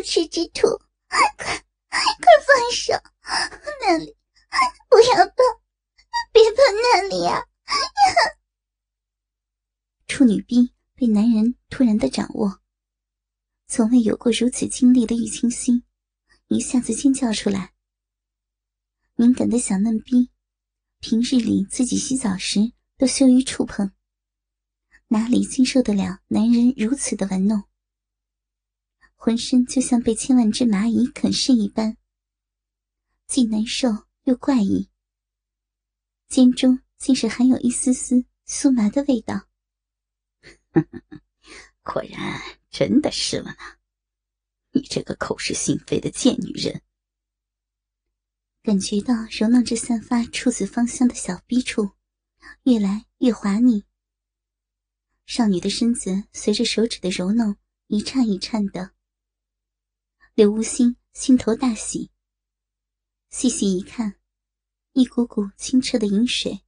不耻之徒，快快放手！那里不要碰，别碰那里啊！处女逼被男人突然的掌握，从未有过如此经历的玉清心一下子尖叫出来。敏感的小嫩逼，平日里自己洗澡时都羞于触碰，哪里经受得了男人如此的玩弄？浑身就像被千万只蚂蚁啃噬一般，既难受又怪异，肩中竟是含有一丝丝酥麻的味道。果然真的是了呢，你这个口是心非的贱女人！感觉到揉弄着散发处子芳香的小逼处，越来越滑腻。少女的身子随着手指的揉弄一颤一颤的。刘无心心头大喜，细细一看，一股股清澈的饮水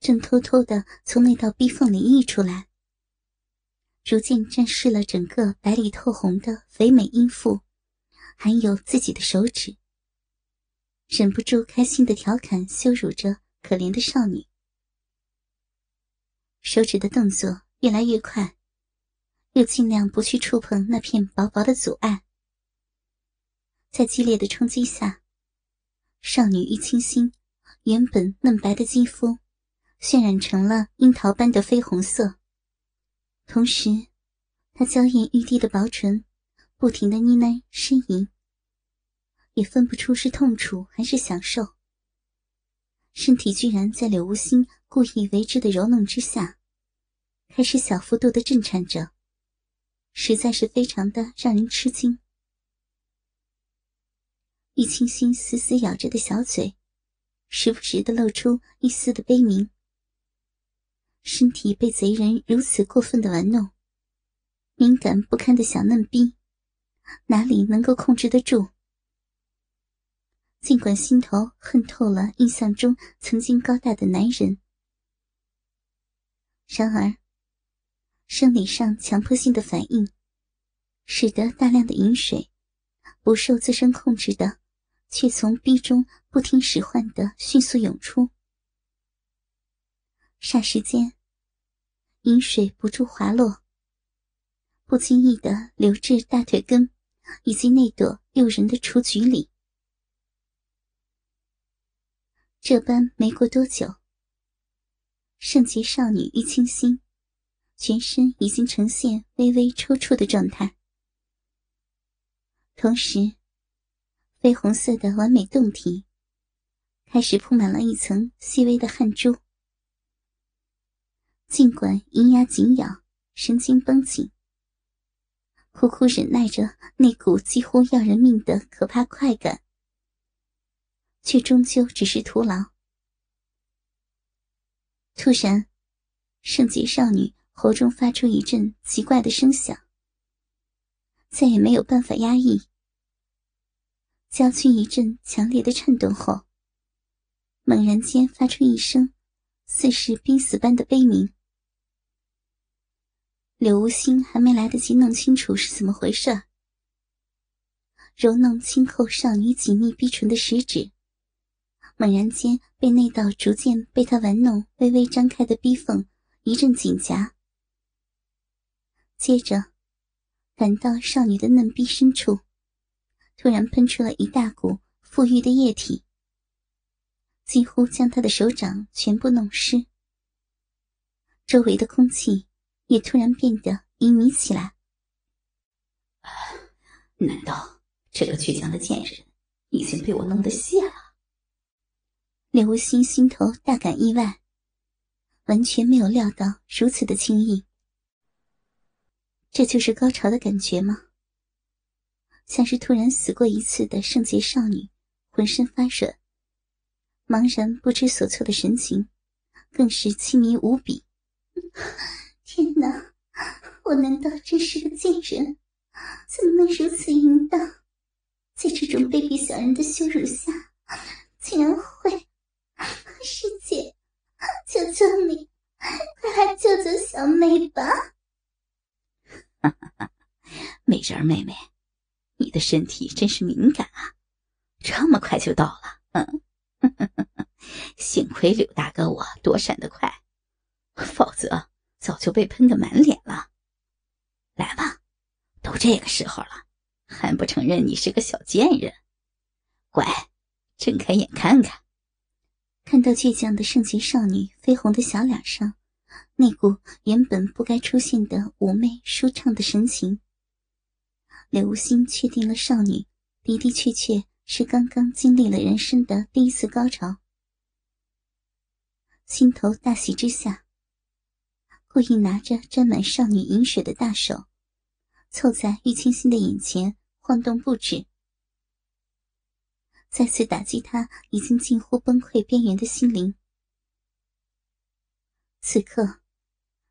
正偷偷的从那道逼缝里溢出来，逐渐沾湿了整个白里透红的肥美阴腹，还有自己的手指。忍不住开心的调侃羞辱着可怜的少女，手指的动作越来越快，又尽量不去触碰那片薄薄的阻碍。在激烈的冲击下，少女玉清心原本嫩白的肌肤渲染成了樱桃般的绯红色。同时，她娇艳欲滴的薄唇不停的呢喃呻吟，也分不出是痛楚还是享受。身体居然在柳无心故意为之的揉弄之下，开始小幅度的震颤着，实在是非常的让人吃惊。玉清心死死咬着的小嘴，时不时的露出一丝的悲鸣。身体被贼人如此过分的玩弄，敏感不堪的小嫩逼，哪里能够控制得住？尽管心头恨透了印象中曾经高大的男人，然而，生理上强迫性的反应，使得大量的饮水不受自身控制的。却从逼中不听使唤的迅速涌出，霎时间，饮水不住滑落，不经意的流至大腿根以及那朵诱人的雏菊里。这般没过多久，圣洁少女玉清心全身已经呈现微微抽搐的状态，同时。绯红色的完美胴体，开始铺满了一层细微的汗珠。尽管银牙紧咬，神经绷紧，苦苦忍耐着那股几乎要人命的可怕快感，却终究只是徒劳。突然，圣洁少女喉中发出一阵奇怪的声响，再也没有办法压抑。娇躯一阵强烈的颤动后，猛然间发出一声似是濒死般的悲鸣。柳无心还没来得及弄清楚是怎么回事，揉弄轻扣少女紧密逼唇的食指，猛然间被那道逐渐被他玩弄、微微张开的逼缝一阵紧夹，接着，感到少女的嫩逼深处。突然喷出了一大股馥郁的液体，几乎将他的手掌全部弄湿。周围的空气也突然变得旖旎起来。难道这个倔强的贱人已经被我弄得泄了？刘无心心头大感意外，完全没有料到如此的轻易。这就是高潮的感觉吗？像是突然死过一次的圣洁少女，浑身发软，茫然不知所措的神情，更是凄迷无比。天哪，我难道真是个贱人？怎么能如此淫荡？在这种卑鄙小人的羞辱下，竟然会……师姐，求求你，快来救救小妹吧！哈哈哈，美人妹妹。你的身体真是敏感啊，这么快就到了。嗯，幸亏柳大哥我躲闪得快，否则早就被喷得满脸了。来吧，都这个时候了，还不承认你是个小贱人？乖，睁开眼看看。看到倔强的圣洁少女绯红的小脸上，那股原本不该出现的妩媚舒畅的神情，柳无心确定了少女的的确确是刚刚经历了人生的第一次高潮，心头大喜之下。故意拿着沾满少女饮水的大手，凑在玉清心的眼前晃动不止，再次打击他已经近乎崩溃边缘的心灵。此刻，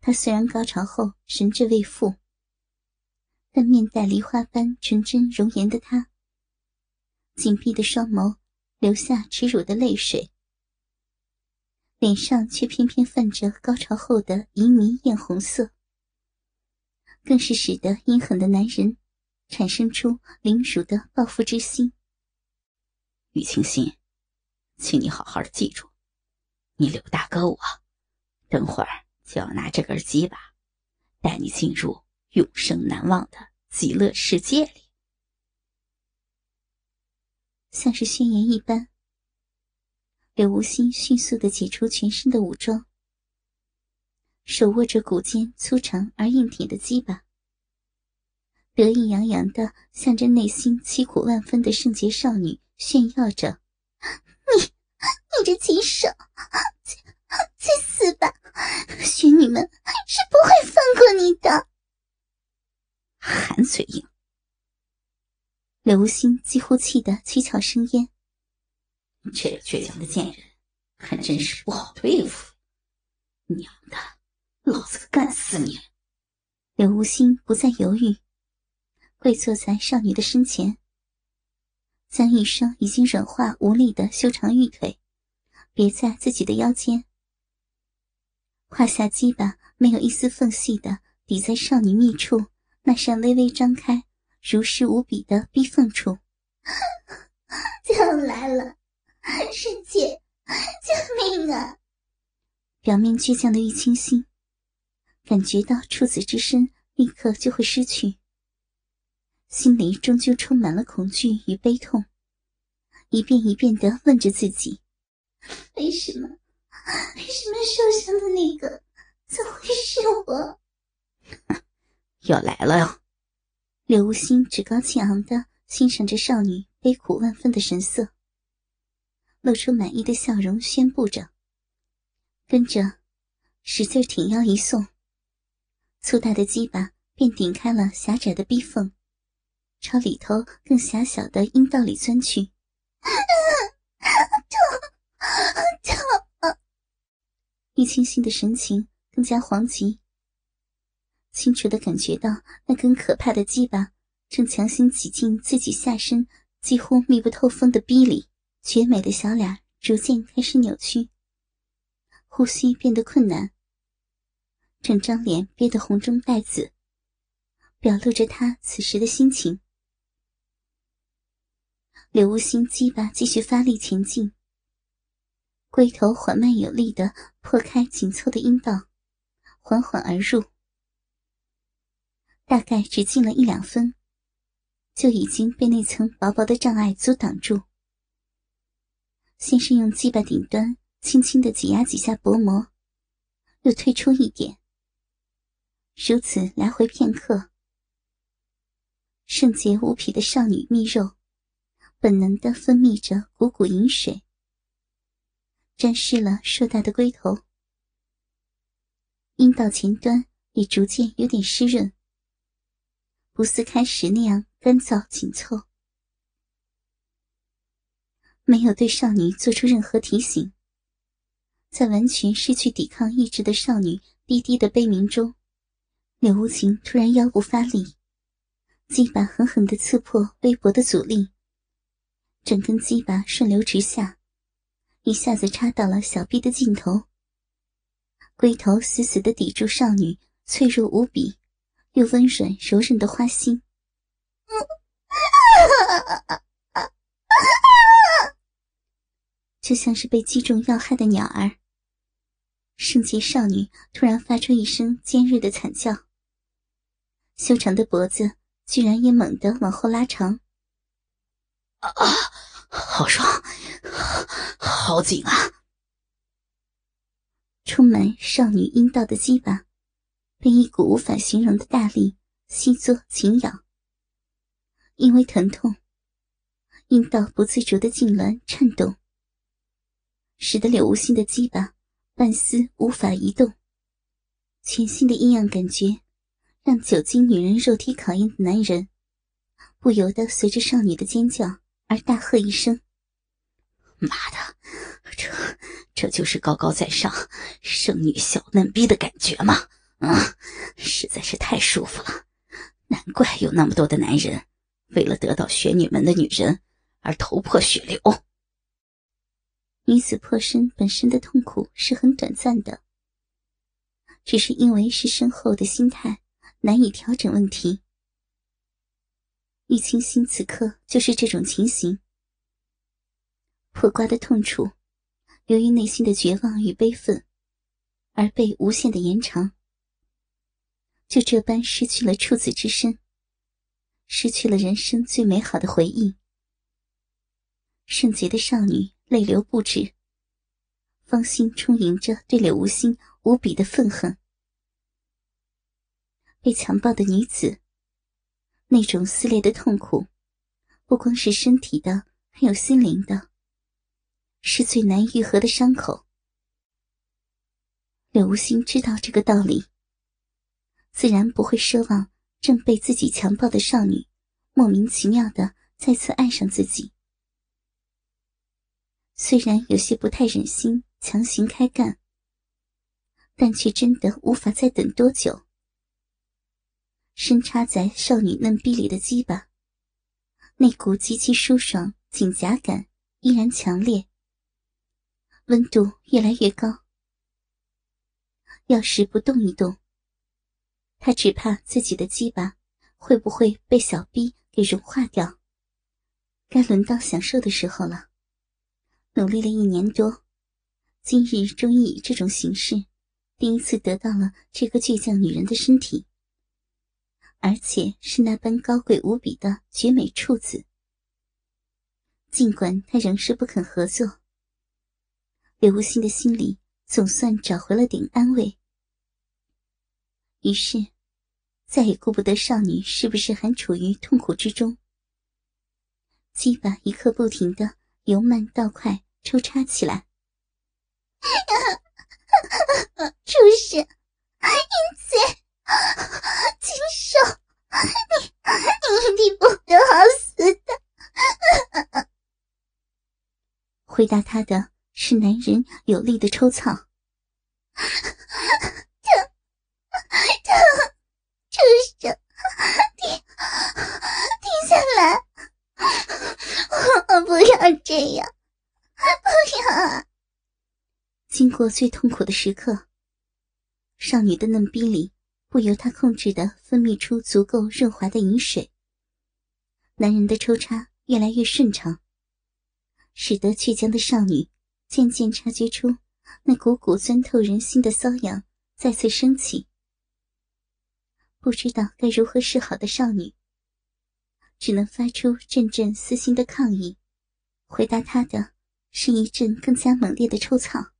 他虽然高潮后神志未复，但面带梨花般纯真容颜的他，紧闭的双眸流下耻辱的泪水。脸上却偏偏泛着高潮后的旖旎艳红色，更是使得阴狠的男人产生出凌辱的报复之心。雨清心，请你好好的记住，你柳大哥我，等会儿就要拿这根鸡巴，带你进入永生难忘的极乐世界里，像是宣言一般。柳无心迅速的解除全身的武装，手握着骨尖粗长而硬挺的鸡巴，得意洋洋的向着内心凄苦万分的圣洁少女炫耀着：“你，你这禽兽，去去死吧！仙女们是不会放过你的。”寒嘴硬，柳无心几乎气得七窍生烟。这倔强的贱人，还真是不好对付。娘的，老子干死你！柳无心不再犹豫，跪坐在少女的身前，将一双已经软化无力的修长玉腿别在自己的腰间，胯下鸡巴没有一丝缝隙的抵在少女密处那扇微微张开、如实无比的逼缝处。就来了。师姐，救命啊！表面倔强的玉清心，感觉到处子之身立刻就会失去，心里终究充满了恐惧与悲痛，一遍一遍的问着自己：为什么？为什么受伤的那个怎会是我？要来了哟！柳无心趾高气昂的欣赏着少女悲苦万分的神色。露出满意的笑容，宣布着，跟着使劲挺腰一送，粗大的鸡巴便顶开了狭窄的逼缝，朝里头更狭小的阴道里钻去。啊 痛，痛！玉清心的神情更加惶急，清楚的感觉到那根可怕的鸡巴正强行挤进自己下身几乎密不透风的逼里。绝美的小脸逐渐开始扭曲，呼吸变得困难，整张脸憋得红中带紫，表露着他此时的心情。柳无心鸡巴继续发力前进，龟头缓慢有力的破开紧凑的阴道，缓缓而入，大概只进了一两分，就已经被那层薄薄的障碍阻挡住。先是用鸡巴顶端轻轻的挤压几下薄膜，又退出一点，如此来回片刻。圣洁无匹的少女蜜肉，本能的分泌着股股饮水，沾湿了硕大的龟头，阴道前端也逐渐有点湿润，不似开始那样干燥紧凑。没有对少女做出任何提醒，在完全失去抵抗意志的少女低低的悲鸣中，柳无情突然腰部发力，鸡巴狠狠的刺破微薄的阻力，整根鸡巴顺流直下，一下子插到了小臂的尽头，龟头死死的抵住少女脆弱无比又温软柔韧的花心。就像是被击中要害的鸟儿。圣洁少女突然发出一声尖锐的惨叫，修长的脖子居然也猛地往后拉长。啊，好爽，好紧啊！充满少女阴道的鸡巴，被一股无法形容的大力吸作紧咬。因为疼痛，阴道不自主的痉挛颤动。使得柳无心的鸡巴半丝无法移动，全新的异样感觉让久经女人肉体考验的男人不由得随着少女的尖叫而大喝一声：“妈的，这这就是高高在上圣女小嫩逼的感觉吗？啊，实在是太舒服了！难怪有那么多的男人为了得到玄女门的女人而头破血流。”女子破身本身的痛苦是很短暂的，只是因为是身后的心态难以调整问题。玉清心此刻就是这种情形，破瓜的痛楚，由于内心的绝望与悲愤，而被无限的延长，就这般失去了处子之身，失去了人生最美好的回忆。圣洁的少女。泪流不止，芳心充盈着对柳无心无比的愤恨。被强暴的女子，那种撕裂的痛苦，不光是身体的，还有心灵的，是最难愈合的伤口。柳无心知道这个道理，自然不会奢望正被自己强暴的少女莫名其妙的再次爱上自己。虽然有些不太忍心强行开干，但却真的无法再等多久。深插在少女嫩逼里的鸡巴，那股极其舒爽紧夹感依然强烈，温度越来越高。要是不动一动，他只怕自己的鸡巴会不会被小逼给融化掉。该轮到享受的时候了。努力了一年多，今日终于以这种形式，第一次得到了这个倔强女人的身体，而且是那般高贵无比的绝美处子。尽管他仍是不肯合作，刘无心的心里总算找回了点安慰。于是，再也顾不得少女是不是还处于痛苦之中，鸡巴一刻不停的由慢到快。抽插起来，畜生，淫贼，禽兽，你你一定不得好死的！回答他的是男人有力的抽草，疼疼，畜生，停停下来，我不要这样。不要！经过最痛苦的时刻，少女的嫩逼里不由她控制的分泌出足够润滑的饮水。男人的抽插越来越顺畅，使得倔强的少女渐渐察觉出那股股钻透人心的瘙痒再次升起。不知道该如何是好的少女，只能发出阵阵撕心的抗议，回答他的。是一阵更加猛烈的抽草，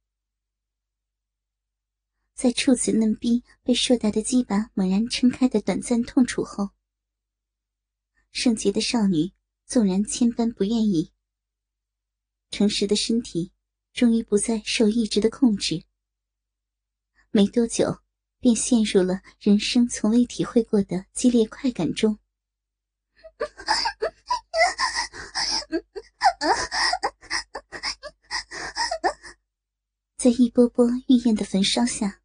在处子嫩逼被硕大的鸡巴猛然撑开的短暂痛楚后，圣洁的少女纵然千般不愿意，诚实的身体终于不再受意志的控制，没多久便陷入了人生从未体会过的激烈快感中。在一波波欲焰的焚烧下，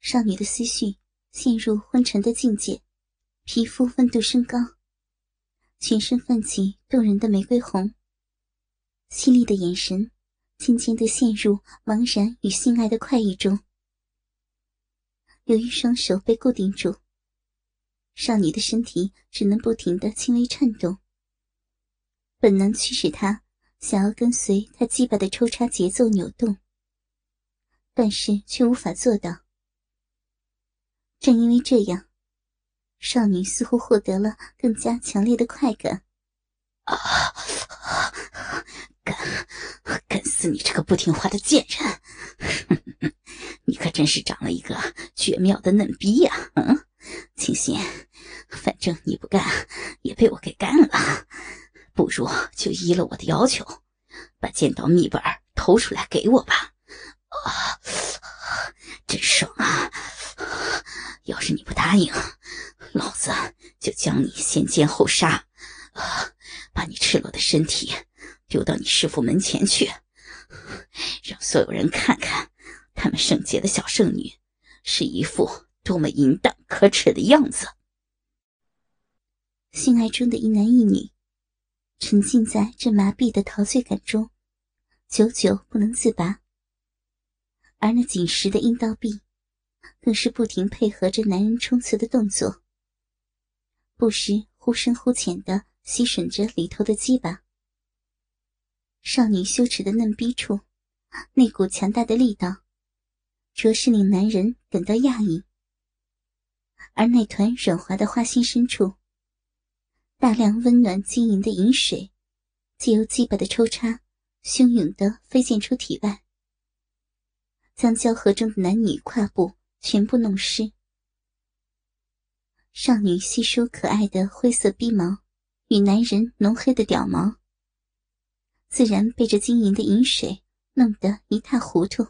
少女的思绪陷入昏沉的境界，皮肤温度升高，全身泛起动人的玫瑰红。犀利的眼神渐渐地陷入茫然与性爱的快意中。由于双手被固定住，少女的身体只能不停地轻微颤动，本能驱使他想要跟随他鸡巴的抽插节奏扭动，但是却无法做到。正因为这样，少女似乎获得了更加强烈的快感。啊！干干死你这个不听话的贱人！你可真是长了一个绝妙的嫩逼呀！嗯，清新，反正你不干，也被我给干了。不如就依了我的要求，把剑道秘本偷出来给我吧。啊，真爽啊！要是你不答应，老子就将你先奸后杀，啊，把你赤裸的身体丢到你师傅门前去，让所有人看看他们圣洁的小圣女是一副多么淫荡可耻的样子。性爱中的一男一女。沉浸在这麻痹的陶醉感中，久久不能自拔。而那紧实的阴道壁，更是不停配合着男人冲刺的动作，不时忽深忽浅的吸吮着里头的鸡巴。少女羞耻的嫩逼处，那股强大的力道，着实令男人感到讶异。而那团软滑的花心深处，大量温暖晶莹的饮水，借由鸡巴的抽插，汹涌的飞溅出体外，将交合中的男女胯部全部弄湿。少女细梳可爱的灰色逼毛，与男人浓黑的屌毛，自然被这晶莹的饮水弄得一塌糊涂。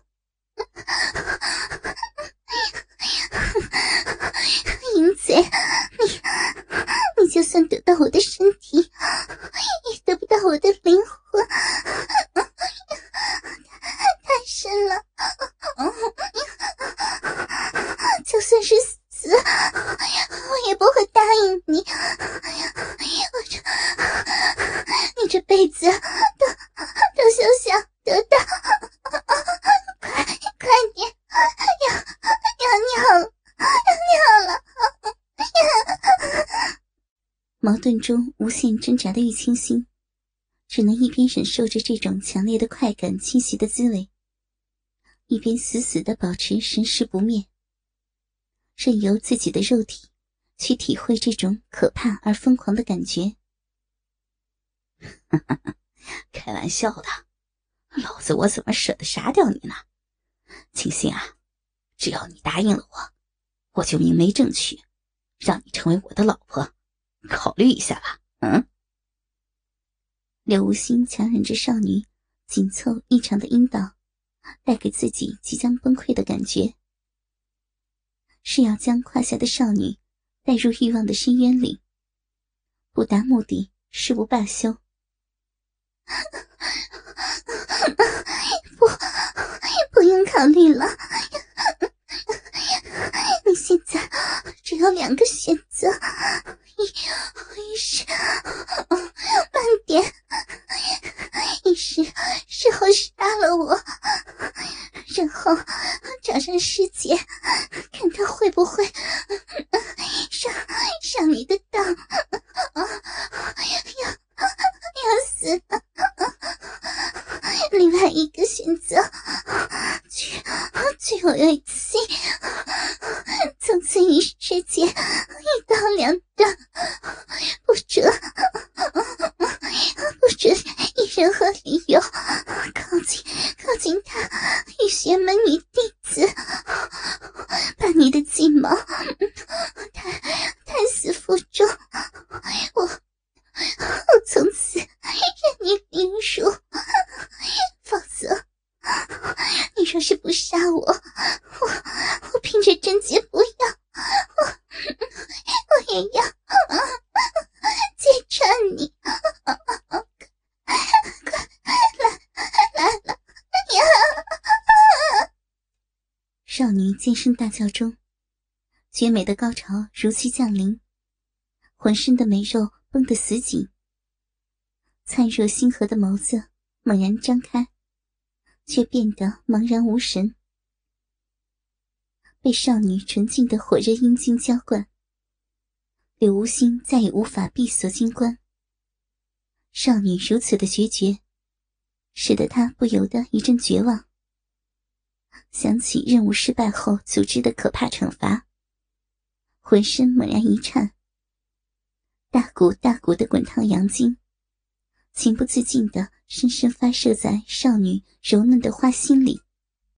淫贼，你就算得到我的身体，也得不到我的灵魂，太深了。就算是死，我也不会答应你。我这，你这辈子都都休想得到。快快点，要要尿了，要尿了。矛盾中无限挣扎的玉清心，只能一边忍受着这种强烈的快感侵袭的滋味，一边死死的保持神识不灭，任由自己的肉体去体会这种可怕而疯狂的感觉。开玩笑的，老子我怎么舍得杀掉你呢？清心啊，只要你答应了我，我就明媒正娶，让你成为我的老婆。考虑一下吧，嗯。柳无心强忍着少女紧凑异常的阴道，带给自己即将崩溃的感觉，是要将胯下的少女带入欲望的深渊里，不达目的誓不罢休。不，不用考虑了。你现在只有两个选择，一一是，是是事后杀了我，然后找上师姐，看他会不会上上你的当，要要死。另外一个选择，据据我预期。从此与师姐一刀两断，不准不准以任何理由靠近靠近他与邪门女弟子，把你的计谋胎胎死腹中，我我从此任你凌辱，否则你若是不杀我，我我凭着贞洁。中，绝美的高潮如期降临，浑身的美肉绷得死紧，灿若星河的眸子猛然张开，却变得茫然无神。被少女纯净的火热阴茎浇灌，柳无心再也无法闭锁金关，少女如此的决绝，使得他不由得一阵绝望。想起任务失败后组织的可怕惩罚，浑身猛然一颤，大股大股的滚烫阳精，情不自禁的深深发射在少女柔嫩的花心里。